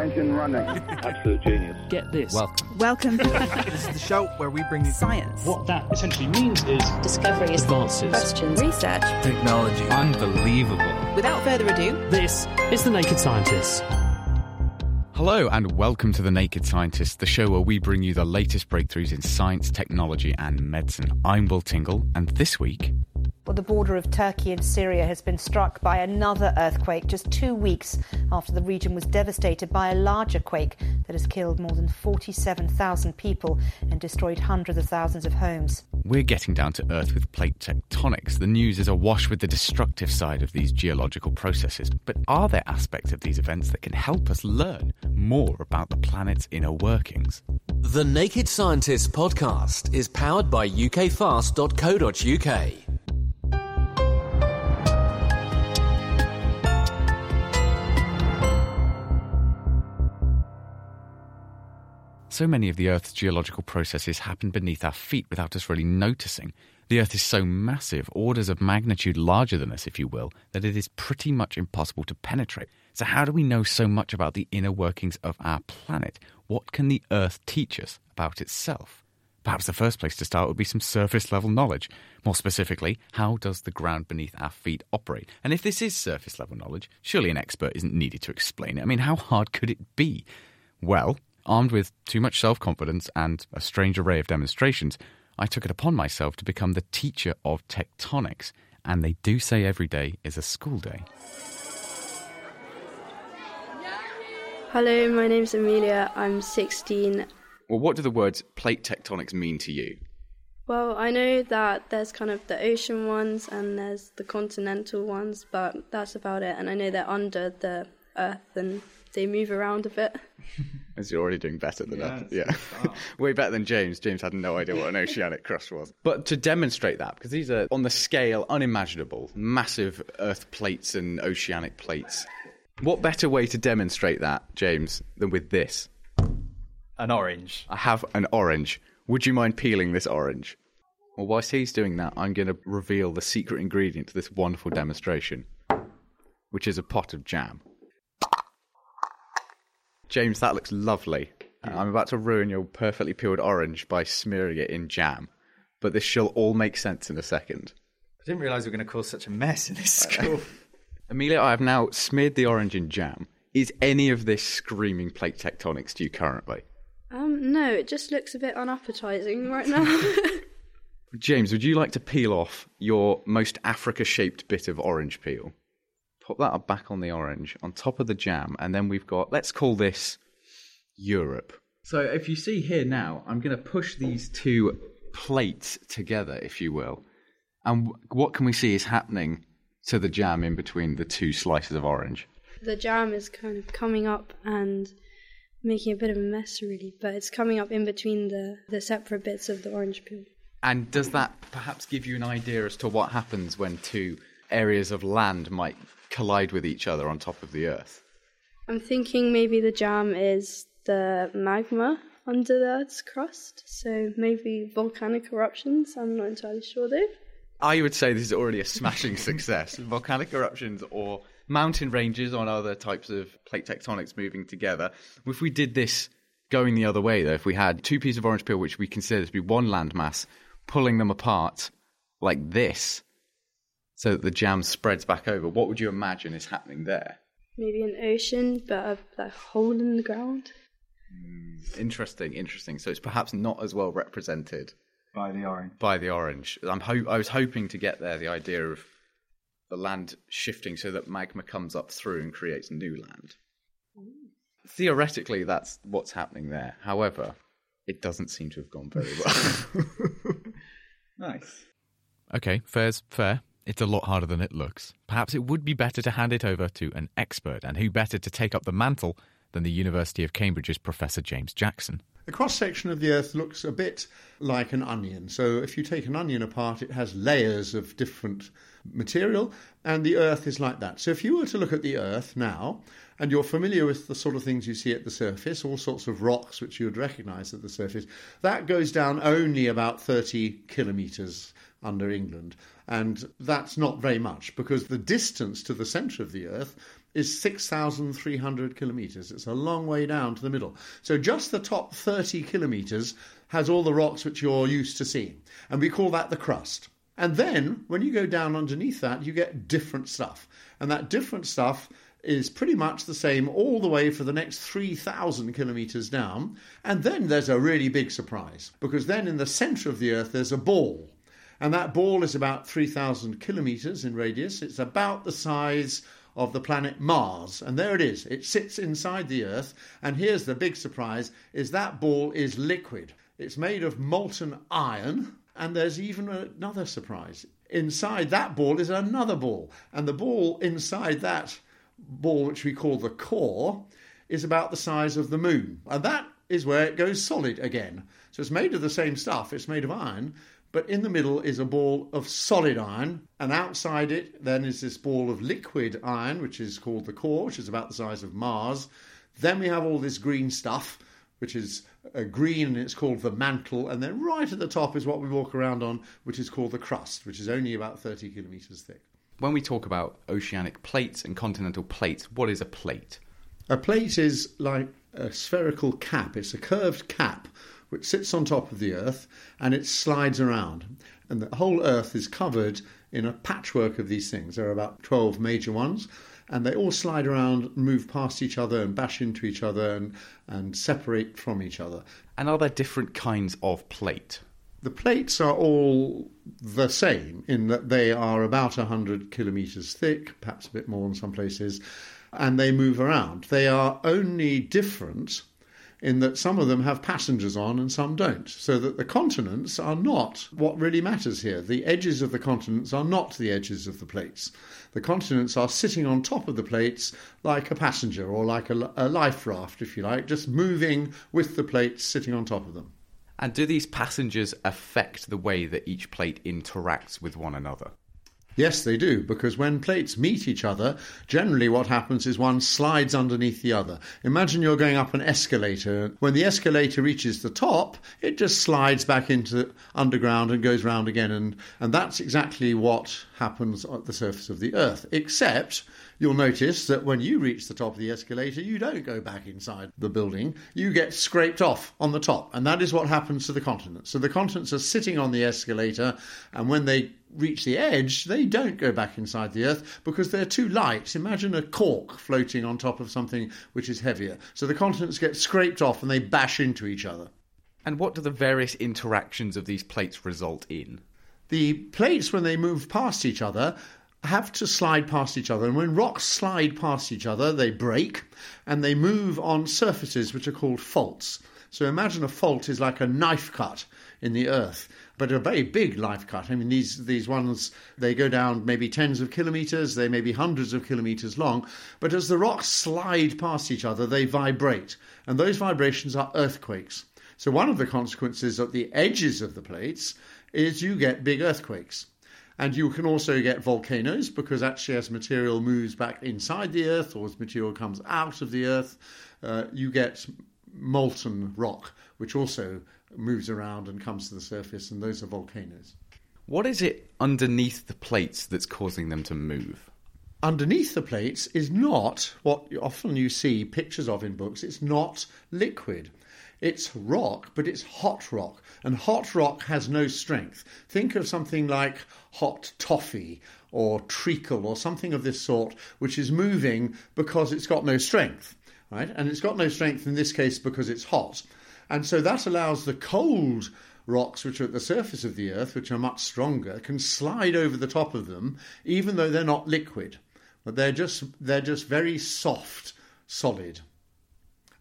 Engine running. Absolute genius. Get this. Welcome. Welcome. this is the show where we bring you Science. What that essentially means is Discoveries. advances. Questions. Research. technology. Unbelievable. Without further ado, This is The Naked Scientists. Hello, and welcome to The Naked Scientist, the show where we bring you the latest breakthroughs in science, technology, and medicine. I'm Will Tingle, and this week. Well, the border of Turkey and Syria has been struck by another earthquake just two weeks after the region was devastated by a larger quake that has killed more than 47,000 people and destroyed hundreds of thousands of homes. We're getting down to earth with plate tectonics. The news is awash with the destructive side of these geological processes. But are there aspects of these events that can help us learn more about the planet's inner workings? The Naked Scientists podcast is powered by ukfast.co.uk. So many of the Earth's geological processes happen beneath our feet without us really noticing. The Earth is so massive, orders of magnitude larger than us, if you will, that it is pretty much impossible to penetrate. So, how do we know so much about the inner workings of our planet? What can the Earth teach us about itself? Perhaps the first place to start would be some surface level knowledge. More specifically, how does the ground beneath our feet operate? And if this is surface level knowledge, surely an expert isn't needed to explain it. I mean, how hard could it be? Well, armed with too much self confidence and a strange array of demonstrations, I took it upon myself to become the teacher of tectonics. And they do say every day is a school day. Hello, my name's Amelia. I'm 16. Well, what do the words plate tectonics mean to you? Well, I know that there's kind of the ocean ones and there's the continental ones, but that's about it. And I know they're under the earth and they move around a bit. As you're already doing better than that. Yeah. Way better than James. James had no idea what an oceanic crust was. But to demonstrate that, because these are on the scale unimaginable, massive earth plates and oceanic plates. What better way to demonstrate that, James, than with this? An orange. I have an orange. Would you mind peeling this orange? Well, whilst he's doing that, I'm going to reveal the secret ingredient to this wonderful demonstration, which is a pot of jam. James, that looks lovely. I'm about to ruin your perfectly peeled orange by smearing it in jam, but this shall all make sense in a second. I didn't realise we were going to cause such a mess in this school. Amelia, I have now smeared the orange in jam. Is any of this screaming plate tectonics to you currently? Um, no, it just looks a bit unappetizing right now. James, would you like to peel off your most Africa shaped bit of orange peel? Pop that back on the orange, on top of the jam, and then we've got, let's call this Europe. So if you see here now, I'm going to push these two plates together, if you will. And what can we see is happening to the jam in between the two slices of orange? the jam is kind of coming up and making a bit of a mess, really, but it's coming up in between the, the separate bits of the orange peel. And does that perhaps give you an idea as to what happens when two areas of land might collide with each other on top of the earth? I'm thinking maybe the jam is the magma under the Earth's crust, so maybe volcanic eruptions. I'm not entirely sure though. I would say this is already a smashing success. Volcanic eruptions or mountain ranges on other types of plate tectonics moving together. If we did this going the other way, though, if we had two pieces of orange peel, which we consider to be one landmass, pulling them apart like this, so that the jam spreads back over, what would you imagine is happening there? Maybe an ocean, but a, a hole in the ground. Hmm, interesting, interesting. So it's perhaps not as well represented By the orange. by the orange. I'm ho- I was hoping to get there the idea of the land shifting so that magma comes up through and creates new land. Theoretically, that's what's happening there. However, it doesn't seem to have gone very well. Nice. okay, fair's fair. It's a lot harder than it looks. Perhaps it would be better to hand it over to an expert, and who better to take up the mantle than the University of Cambridge's Professor James Jackson. The cross section of the Earth looks a bit like an onion. So if you take an onion apart, it has layers of different material, and the Earth is like that. So if you were to look at the Earth now, and you're familiar with the sort of things you see at the surface, all sorts of rocks which you would recognize at the surface, that goes down only about 30 kilometres under England. And that's not very much because the distance to the centre of the Earth is 6,300 kilometres. It's a long way down to the middle. So just the top 30 kilometres has all the rocks which you're used to seeing. And we call that the crust. And then when you go down underneath that, you get different stuff. And that different stuff is pretty much the same all the way for the next 3,000 kilometres down. And then there's a really big surprise because then in the centre of the Earth there's a ball. And that ball is about 3,000 kilometres in radius. It's about the size of the planet Mars. And there it is. It sits inside the Earth. And here's the big surprise is that ball is liquid. It's made of molten iron. And there's even another surprise. Inside that ball is another ball. And the ball inside that ball, which we call the core, is about the size of the moon. And that is where it goes solid again. So it's made of the same stuff, it's made of iron, but in the middle is a ball of solid iron, and outside it then is this ball of liquid iron, which is called the core, which is about the size of Mars. Then we have all this green stuff, which is uh, green and it's called the mantle, and then right at the top is what we walk around on, which is called the crust, which is only about 30 kilometres thick. When we talk about oceanic plates and continental plates, what is a plate? A plate is like a spherical cap, it's a curved cap which sits on top of the Earth and it slides around. And the whole Earth is covered in a patchwork of these things. There are about 12 major ones, and they all slide around, move past each other, and bash into each other and, and separate from each other. And are there different kinds of plate? The plates are all the same in that they are about 100 kilometres thick, perhaps a bit more in some places, and they move around. They are only different in that some of them have passengers on and some don't. So that the continents are not what really matters here. The edges of the continents are not the edges of the plates. The continents are sitting on top of the plates like a passenger or like a, a life raft, if you like, just moving with the plates sitting on top of them. And do these passengers affect the way that each plate interacts with one another? Yes, they do, because when plates meet each other, generally what happens is one slides underneath the other. Imagine you're going up an escalator. When the escalator reaches the top, it just slides back into underground and goes round again. And, and that's exactly what happens at the surface of the Earth, except you'll notice that when you reach the top of the escalator, you don't go back inside the building. You get scraped off on the top. And that is what happens to the continents. So the continents are sitting on the escalator, and when they reach the edge, they don't go back inside the Earth because they're too light. Imagine a cork floating on top of something which is heavier. So the continents get scraped off and they bash into each other. And what do the various interactions of these plates result in? The plates, when they move past each other, have to slide past each other. And when rocks slide past each other, they break and they move on surfaces which are called faults. So imagine a fault is like a knife cut in the earth, but a very big knife cut. I mean, these, these ones, they go down maybe tens of kilometres, they may be hundreds of kilometres long, but as the rocks slide past each other, they vibrate. And those vibrations are earthquakes. So one of the consequences at the edges of the plates is you get big earthquakes. And you can also get volcanoes because actually, as material moves back inside the earth or as material comes out of the earth, uh, you get molten rock, which also moves around and comes to the surface, and those are volcanoes. What is it underneath the plates that's causing them to move? Underneath the plates is not what often you see pictures of in books. It's not liquid. It's rock, but it's hot rock. And hot rock has no strength. Think of something like hot toffee or treacle or something of this sort, which is moving because it's got no strength. Right? And it's got no strength in this case because it's hot. And so that allows the cold rocks which are at the surface of the earth, which are much stronger, can slide over the top of them, even though they're not liquid. But they're just they're just very soft, solid.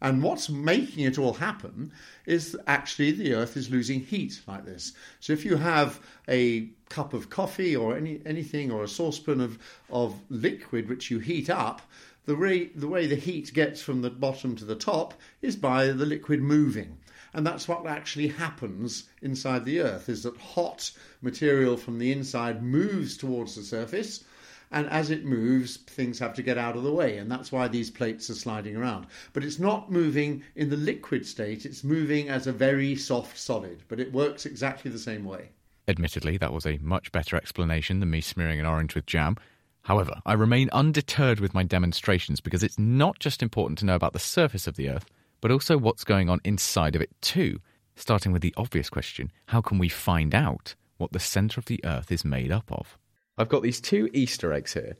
And what's making it all happen is actually the Earth is losing heat like this. So if you have a cup of coffee or any anything or a saucepan of, of liquid which you heat up, the way, the way the heat gets from the bottom to the top is by the liquid moving. And that's what actually happens inside the Earth, is that hot material from the inside moves towards the surface, and as it moves, things have to get out of the way, and that's why these plates are sliding around. But it's not moving in the liquid state, it's moving as a very soft solid, but it works exactly the same way. Admittedly, that was a much better explanation than me smearing an orange with jam. However, I remain undeterred with my demonstrations because it's not just important to know about the surface of the Earth, but also what's going on inside of it too. Starting with the obvious question how can we find out what the centre of the Earth is made up of? I've got these two Easter eggs here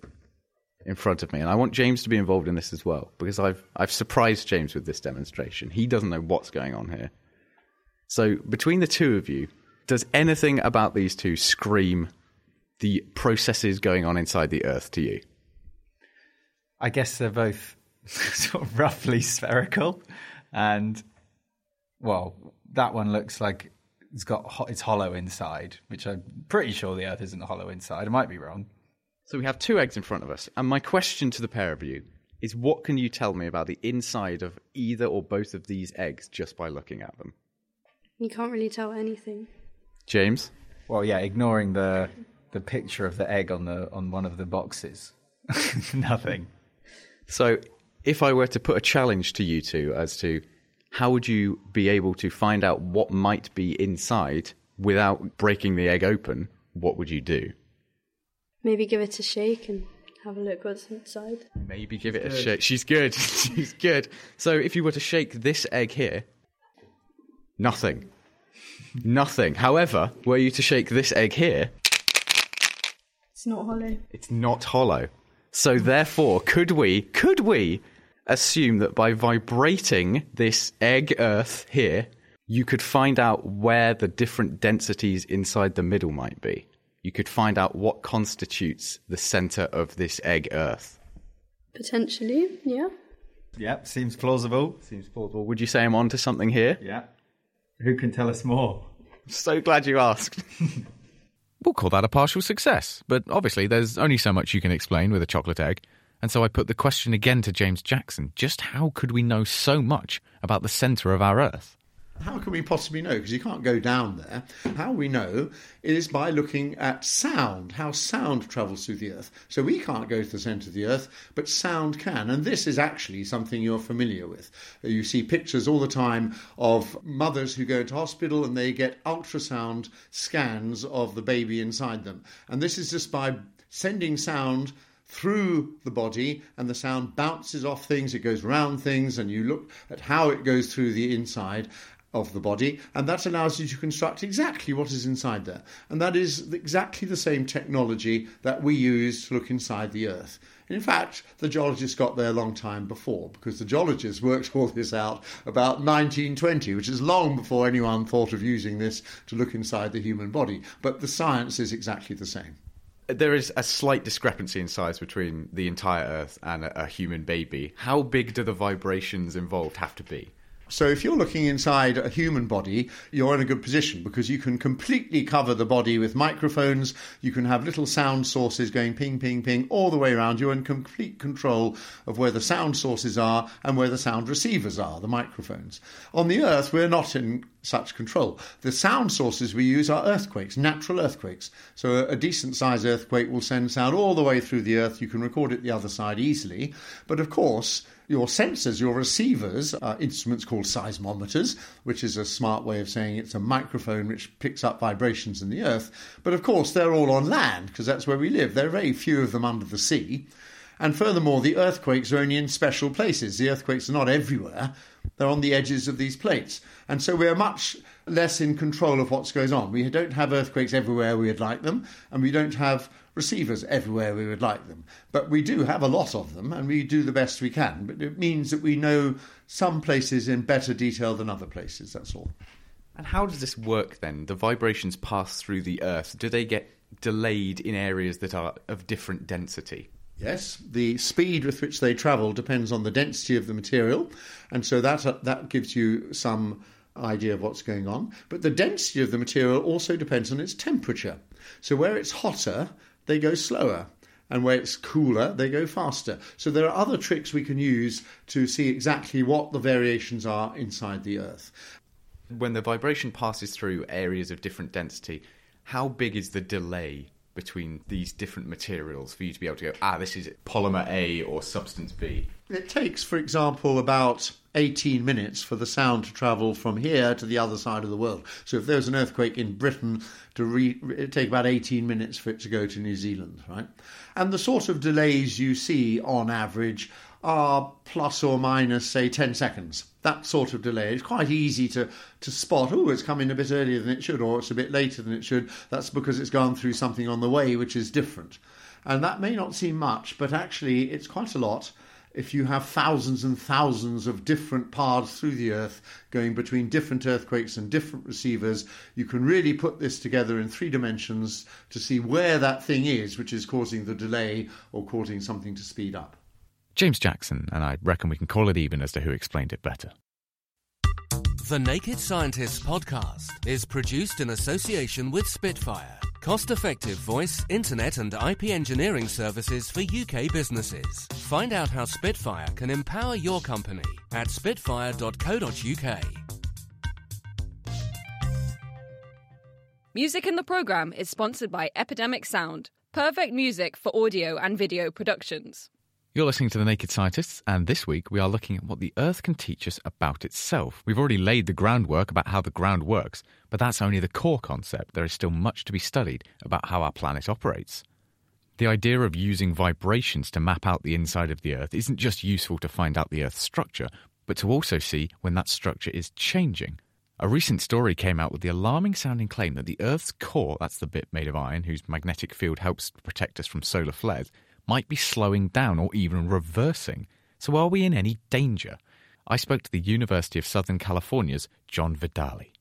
in front of me, and I want James to be involved in this as well because I've I've surprised James with this demonstration. He doesn't know what's going on here. So between the two of you, does anything about these two scream the processes going on inside the Earth to you? I guess they're both sort of roughly spherical, and well, that one looks like it's got ho- it's hollow inside, which I'm pretty sure the Earth isn't hollow inside. I might be wrong. So we have two eggs in front of us, and my question to the pair of you is: What can you tell me about the inside of either or both of these eggs just by looking at them? You can't really tell anything. James, Well, yeah, ignoring the the picture of the egg on the on one of the boxes, nothing. So, if I were to put a challenge to you two as to how would you be able to find out what might be inside without breaking the egg open, what would you do? Maybe give it a shake and have a look what's inside. Maybe give it a shake. She's good. She's good. So, if you were to shake this egg here, nothing. Nothing. However, were you to shake this egg here, It's not hollow. it's not hollow. So therefore, could we could we assume that by vibrating this egg earth here, you could find out where the different densities inside the middle might be? You could find out what constitutes the center of this egg earth. Potentially, yeah. Yep, seems plausible. Seems plausible. Would you say I'm onto something here? Yeah. Who can tell us more? So glad you asked. we'll call that a partial success, but obviously there's only so much you can explain with a chocolate egg. And so I put the question again to James Jackson just how could we know so much about the centre of our Earth? How can we possibly know? Because you can't go down there. How we know is by looking at sound, how sound travels through the earth. So we can't go to the centre of the earth, but sound can. And this is actually something you're familiar with. You see pictures all the time of mothers who go into hospital and they get ultrasound scans of the baby inside them. And this is just by sending sound through the body and the sound bounces off things, it goes round things, and you look at how it goes through the inside of the body, and that allows you to construct exactly what is inside there. And that is exactly the same technology that we use to look inside the Earth. In fact, the geologists got there a long time before, because the geologists worked all this out about 1920, which is long before anyone thought of using this to look inside the human body. But the science is exactly the same. There is a slight discrepancy in size between the entire Earth and a human baby. How big do the vibrations involved have to be? So if you're looking inside a human body, you're in a good position because you can completely cover the body with microphones. You can have little sound sources going ping, ping, ping all the way around. You're in complete control of where the sound sources are and where the sound receivers are, the microphones. On the Earth, we're not in such control. The sound sources we use are earthquakes, natural earthquakes. So a decent sized earthquake will send sound all the way through the Earth. You can record it the other side easily. But of course, your sensors, your receivers, are instruments called seismometers, which is a smart way of saying it's a microphone which picks up vibrations in the earth. But of course, they're all on land because that's where we live. There are very few of them under the sea. And furthermore, the earthquakes are only in special places. The earthquakes are not everywhere, they're on the edges of these plates. And so we're much less in control of what goes on. We don't have earthquakes everywhere we would like them, and we don't have receivers everywhere we would like them. But we do have a lot of them, and we do the best we can. But it means that we know some places in better detail than other places, that's all. And how does this work then? The vibrations pass through the Earth. Do they get delayed in areas that are of different density? Yes, the speed with which they travel depends on the density of the material, and so that uh, that gives you some idea of what's going on. But the density of the material also depends on its temperature. So where it's hotter, they go slower, and where it's cooler, they go faster. So there are other tricks we can use to see exactly what the variations are inside the Earth. When the vibration passes through areas of different density, how big is the delay between these different materials for you to be able to go, ah, this is polymer A or substance B? It takes, for example, about 18 minutes for the sound to travel from here to the other side of the world. So if there was an earthquake in Britain, to re- it'd take about 18 minutes for it to go to New Zealand, right? And the sort of delays you see on average are plus or minus, say, 10 seconds. That sort of delay. It's quite easy to, to spot, oh, it's coming a bit earlier than it should, or it's a bit later than it should. That's because it's gone through something on the way which is different. And that may not seem much, but actually it's quite a lot if you have thousands and thousands of different paths through the earth going between different earthquakes and different receivers, you can really put this together in three dimensions to see where that thing is which is causing the delay or causing something to speed up. James Jackson, and I reckon we can call it even as to who explained it better. The Naked Scientists podcast is produced in association with Spitfire, cost effective voice, internet, and IP engineering services for UK businesses. Find out how Spitfire can empower your company at spitfire.co.uk. Music in the program is sponsored by Epidemic Sound, perfect music for audio and video productions. You're listening to The Naked Scientists, and this week we are looking at what the Earth can teach us about itself. We've already laid the groundwork about how the ground works, but that's only the core concept. There is still much to be studied about how our planet operates. The idea of using vibrations to map out the inside of the Earth isn't just useful to find out the Earth's structure, but to also see when that structure is changing. A recent story came out with the alarming sounding claim that the Earth's core, that's the bit made of iron whose magnetic field helps protect us from solar flares, might be slowing down or even reversing. So, are we in any danger? I spoke to the University of Southern California's John Vidale.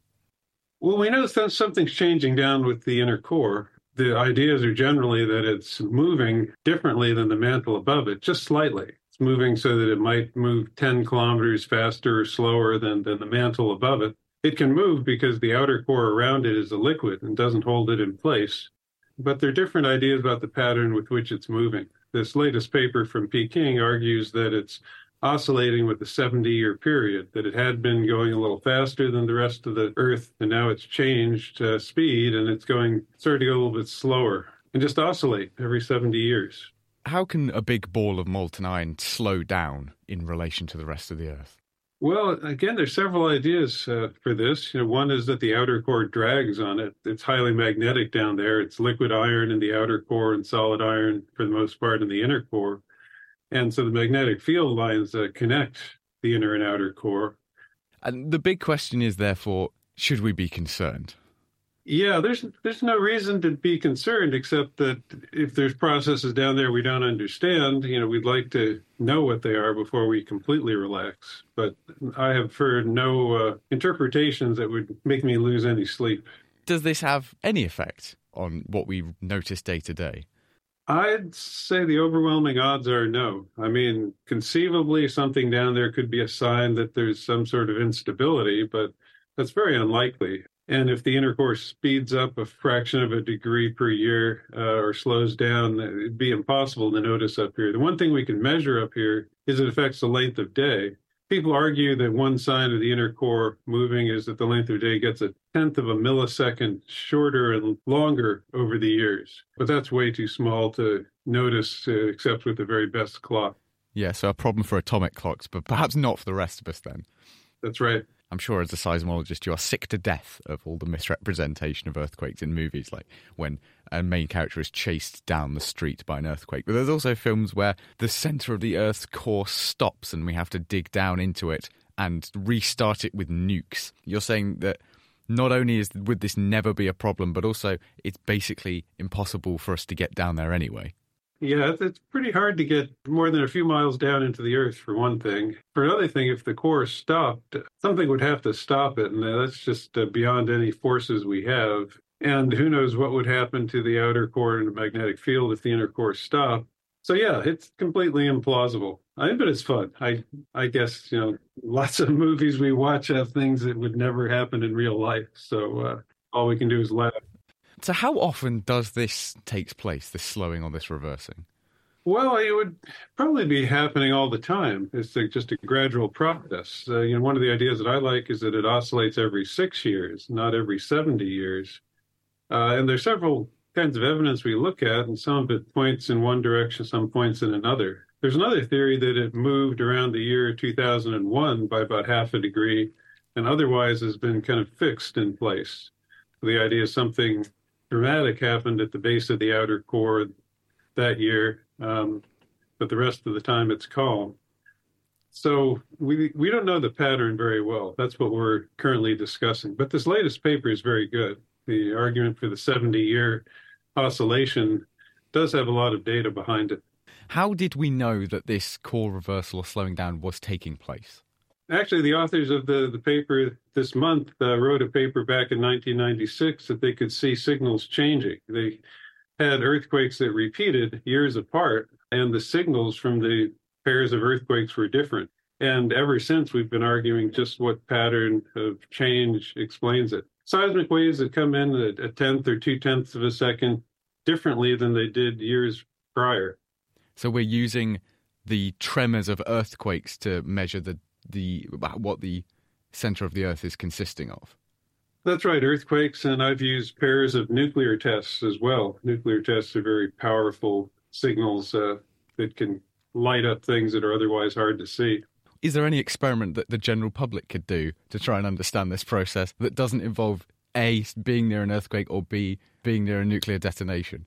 Well, we know something's changing down with the inner core. The ideas are generally that it's moving differently than the mantle above it, just slightly. It's moving so that it might move 10 kilometers faster or slower than, than the mantle above it. It can move because the outer core around it is a liquid and doesn't hold it in place. But there are different ideas about the pattern with which it's moving this latest paper from Peking argues that it's oscillating with the 70 year period, that it had been going a little faster than the rest of the Earth, and now it's changed uh, speed and it's going, starting to go a little bit slower and just oscillate every 70 years. How can a big ball of molten iron slow down in relation to the rest of the Earth? Well, again, there's several ideas uh, for this. You know, one is that the outer core drags on it. It's highly magnetic down there. It's liquid iron in the outer core and solid iron for the most part in the inner core. And so the magnetic field lines uh, connect the inner and outer core. And the big question is, therefore, should we be concerned? Yeah, there's there's no reason to be concerned except that if there's processes down there we don't understand, you know, we'd like to know what they are before we completely relax. But I have heard no uh, interpretations that would make me lose any sleep. Does this have any effect on what we notice day to day? I'd say the overwhelming odds are no. I mean, conceivably, something down there could be a sign that there's some sort of instability, but that's very unlikely. And if the inner core speeds up a fraction of a degree per year uh, or slows down, it'd be impossible to notice up here. The one thing we can measure up here is it affects the length of day. People argue that one sign of the inner core moving is that the length of day gets a tenth of a millisecond shorter and longer over the years. But that's way too small to notice, uh, except with the very best clock. Yeah, so a problem for atomic clocks, but perhaps not for the rest of us then. That's right. I'm sure as a seismologist, you are sick to death of all the misrepresentation of earthquakes in movies, like when a main character is chased down the street by an earthquake. But there's also films where the center of the Earth's core stops and we have to dig down into it and restart it with nukes. You're saying that not only is would this never be a problem, but also it's basically impossible for us to get down there anyway. Yeah, it's pretty hard to get more than a few miles down into the earth, for one thing. For another thing, if the core stopped, something would have to stop it, and that's just uh, beyond any forces we have. And who knows what would happen to the outer core and the magnetic field if the inner core stopped. So yeah, it's completely implausible. I but it's fun. I I guess you know lots of movies we watch have things that would never happen in real life. So uh, all we can do is laugh. So, how often does this takes place? This slowing or this reversing? Well, it would probably be happening all the time. It's just a gradual process. Uh, you know, one of the ideas that I like is that it oscillates every six years, not every seventy years. Uh, and there's several kinds of evidence we look at, and some of it points in one direction, some points in another. There's another theory that it moved around the year 2001 by about half a degree, and otherwise has been kind of fixed in place. The idea is something dramatic happened at the base of the outer core that year, um, but the rest of the time it's calm. So we we don't know the pattern very well. That's what we're currently discussing. But this latest paper is very good. The argument for the 70 year oscillation does have a lot of data behind it. How did we know that this core reversal or slowing down was taking place? Actually, the authors of the, the paper this month uh, wrote a paper back in 1996 that they could see signals changing. They had earthquakes that repeated years apart, and the signals from the pairs of earthquakes were different. And ever since, we've been arguing just what pattern of change explains it. Seismic waves that come in at a tenth or two tenths of a second differently than they did years prior. So we're using the tremors of earthquakes to measure the the what the center of the Earth is consisting of. That's right, earthquakes, and I've used pairs of nuclear tests as well. Nuclear tests are very powerful signals uh, that can light up things that are otherwise hard to see. Is there any experiment that the general public could do to try and understand this process that doesn't involve A, being near an earthquake, or B, being near a nuclear detonation?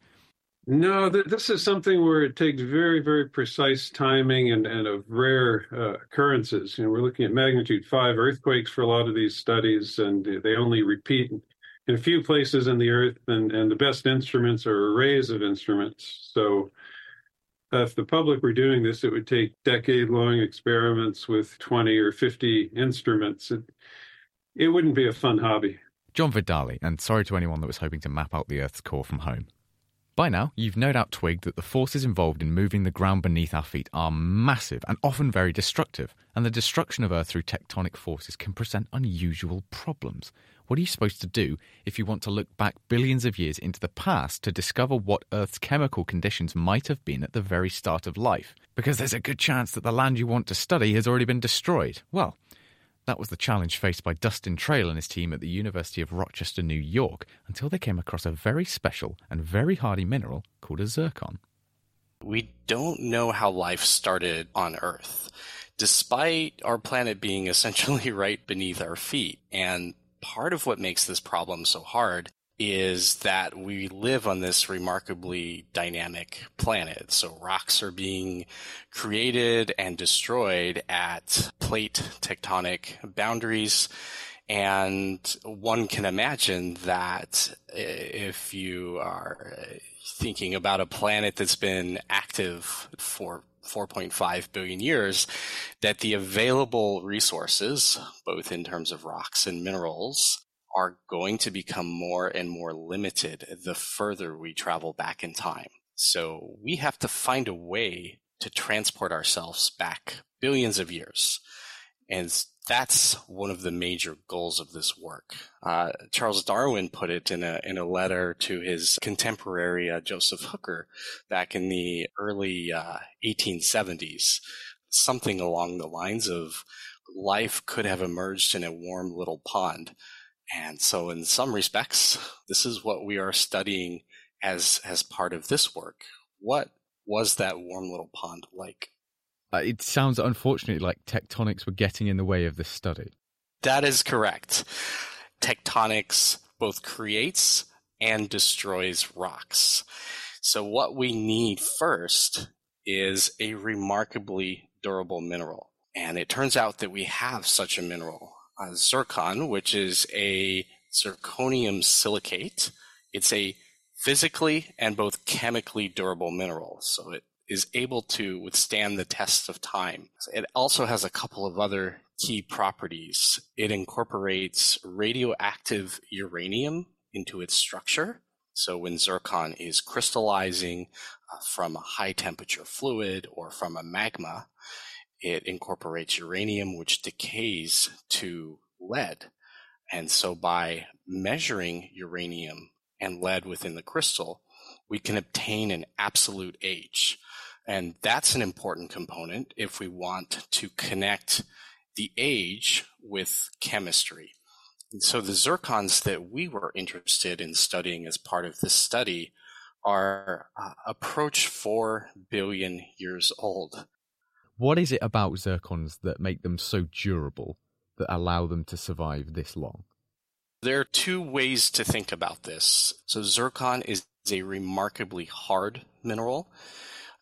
No, th- this is something where it takes very, very precise timing and, and of rare uh, occurrences. You know, we're looking at magnitude five earthquakes for a lot of these studies, and they only repeat in a few places in the earth, and, and the best instruments are arrays of instruments. So, uh, if the public were doing this, it would take decade long experiments with 20 or 50 instruments. It, it wouldn't be a fun hobby. John Vidale, and sorry to anyone that was hoping to map out the Earth's core from home. By now, you've no doubt twigged that the forces involved in moving the ground beneath our feet are massive and often very destructive, and the destruction of Earth through tectonic forces can present unusual problems. What are you supposed to do if you want to look back billions of years into the past to discover what Earth's chemical conditions might have been at the very start of life? Because there's a good chance that the land you want to study has already been destroyed. Well, that was the challenge faced by Dustin Trail and his team at the University of Rochester, New York, until they came across a very special and very hardy mineral called a zircon. We don't know how life started on Earth, despite our planet being essentially right beneath our feet. And part of what makes this problem so hard is that we live on this remarkably dynamic planet. So rocks are being created and destroyed at plate tectonic boundaries. And one can imagine that if you are thinking about a planet that's been active for 4.5 billion years, that the available resources, both in terms of rocks and minerals, are going to become more and more limited the further we travel back in time. So we have to find a way to transport ourselves back billions of years. And that's one of the major goals of this work. Uh, Charles Darwin put it in a in a letter to his contemporary uh, Joseph Hooker back in the early uh, 1870s, something along the lines of life could have emerged in a warm little pond and so, in some respects, this is what we are studying as as part of this work. What was that warm little pond like? Uh, it sounds unfortunately like tectonics were getting in the way of this study. That is correct. Tectonics both creates and destroys rocks. So, what we need first is a remarkably durable mineral. And it turns out that we have such a mineral uh, zircon, which is a zirconium silicate. It's a physically and both chemically durable mineral, so it is able to withstand the tests of time. It also has a couple of other key properties. It incorporates radioactive uranium into its structure. So when zircon is crystallizing, uh, from a high temperature fluid or from a magma. It incorporates uranium, which decays to lead. And so by measuring uranium and lead within the crystal, we can obtain an absolute age. And that's an important component if we want to connect the age with chemistry. And so the zircons that we were interested in studying as part of this study are uh, approach 4 billion years old. What is it about zircons that make them so durable that allow them to survive this long? There are two ways to think about this. So zircon is a remarkably hard mineral,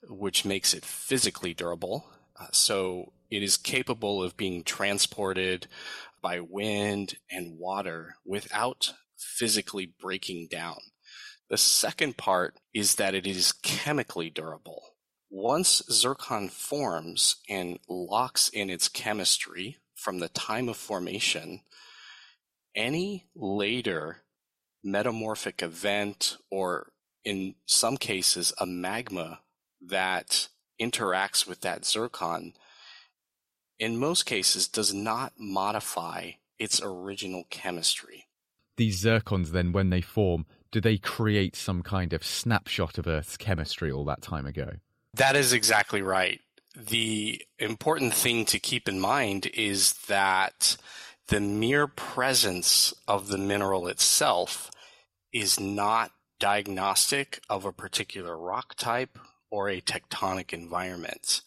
which makes it physically durable. Uh, so it is capable of being transported by wind and water without physically breaking down. The second part is that it is chemically durable. Once zircon forms and locks in its chemistry from the time of formation, any later metamorphic event, or in some cases, a magma that interacts with that zircon in most cases does not modify its original chemistry. These zircons, then, when they form, do they create some kind of snapshot of Earth's chemistry all that time ago? That is exactly right. The important thing to keep in mind is that the mere presence of the mineral itself is not diagnostic of a particular rock type or a tectonic environment.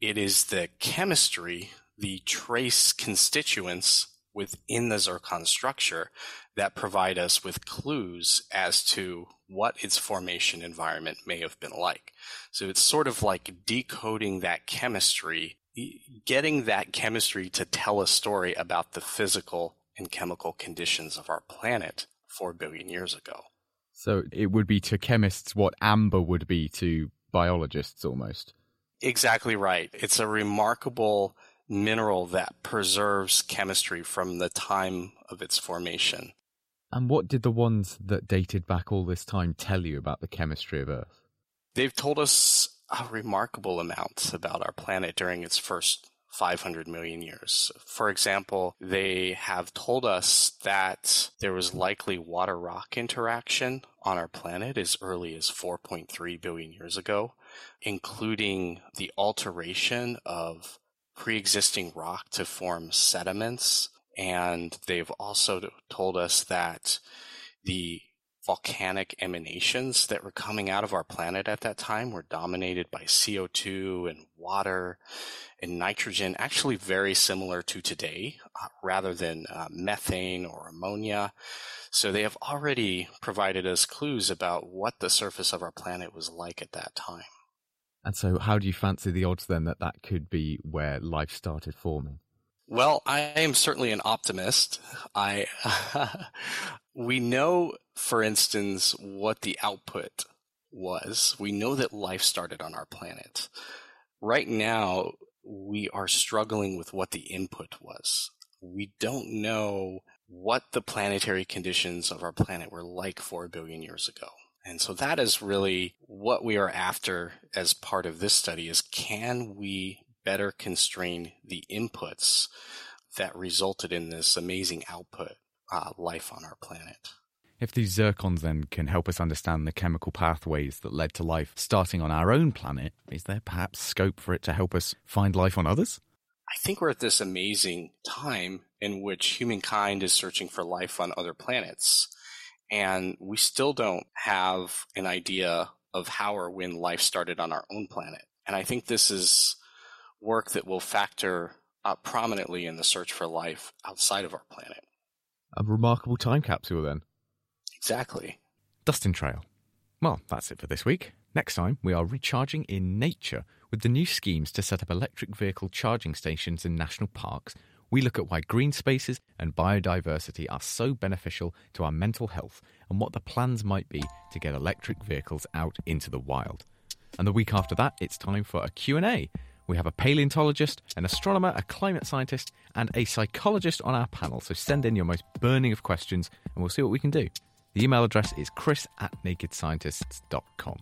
It is the chemistry, the trace constituents within the zircon structure that provide us with clues as to what its formation environment may have been like. So it's sort of like decoding that chemistry, getting that chemistry to tell a story about the physical and chemical conditions of our planet 4 billion years ago. So it would be to chemists what amber would be to biologists almost. Exactly right. It's a remarkable mineral that preserves chemistry from the time of its formation. And what did the ones that dated back all this time tell you about the chemistry of Earth? They've told us a remarkable amount about our planet during its first 500 million years. For example, they have told us that there was likely water rock interaction on our planet as early as 4.3 billion years ago, including the alteration of pre existing rock to form sediments. And they've also told us that the volcanic emanations that were coming out of our planet at that time were dominated by CO2 and water and nitrogen, actually very similar to today, uh, rather than uh, methane or ammonia. So they have already provided us clues about what the surface of our planet was like at that time. And so, how do you fancy the odds then that that could be where life started forming? Well, I am certainly an optimist. I we know, for instance, what the output was. We know that life started on our planet. Right now, we are struggling with what the input was. We don't know what the planetary conditions of our planet were like 4 billion years ago. And so that is really what we are after as part of this study is can we better constrain the inputs that resulted in this amazing output uh, life on our planet. If these zircons then can help us understand the chemical pathways that led to life starting on our own planet, is there perhaps scope for it to help us find life on others? I think we're at this amazing time in which humankind is searching for life on other planets. And we still don't have an idea of how or when life started on our own planet. And I think this is work that will factor uh, prominently in the search for life outside of our planet. A remarkable time capsule, then. Exactly. Dustin Trail. Well, that's it for this week. Next time, we are recharging in nature with the new schemes to set up electric vehicle charging stations in national parks we look at why green spaces and biodiversity are so beneficial to our mental health and what the plans might be to get electric vehicles out into the wild. And the week after that, it's time for a Q&A. We have a paleontologist, an astronomer, a climate scientist, and a psychologist on our panel. So send in your most burning of questions and we'll see what we can do. The email address is chris at nakedscientists.com.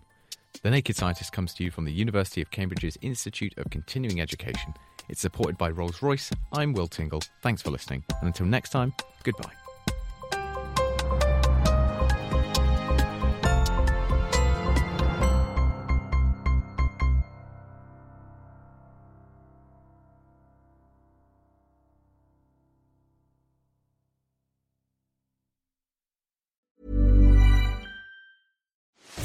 The Naked Scientist comes to you from the University of Cambridge's Institute of Continuing Education. It's supported by Rolls Royce. I'm Will Tingle. Thanks for listening. And until next time, goodbye.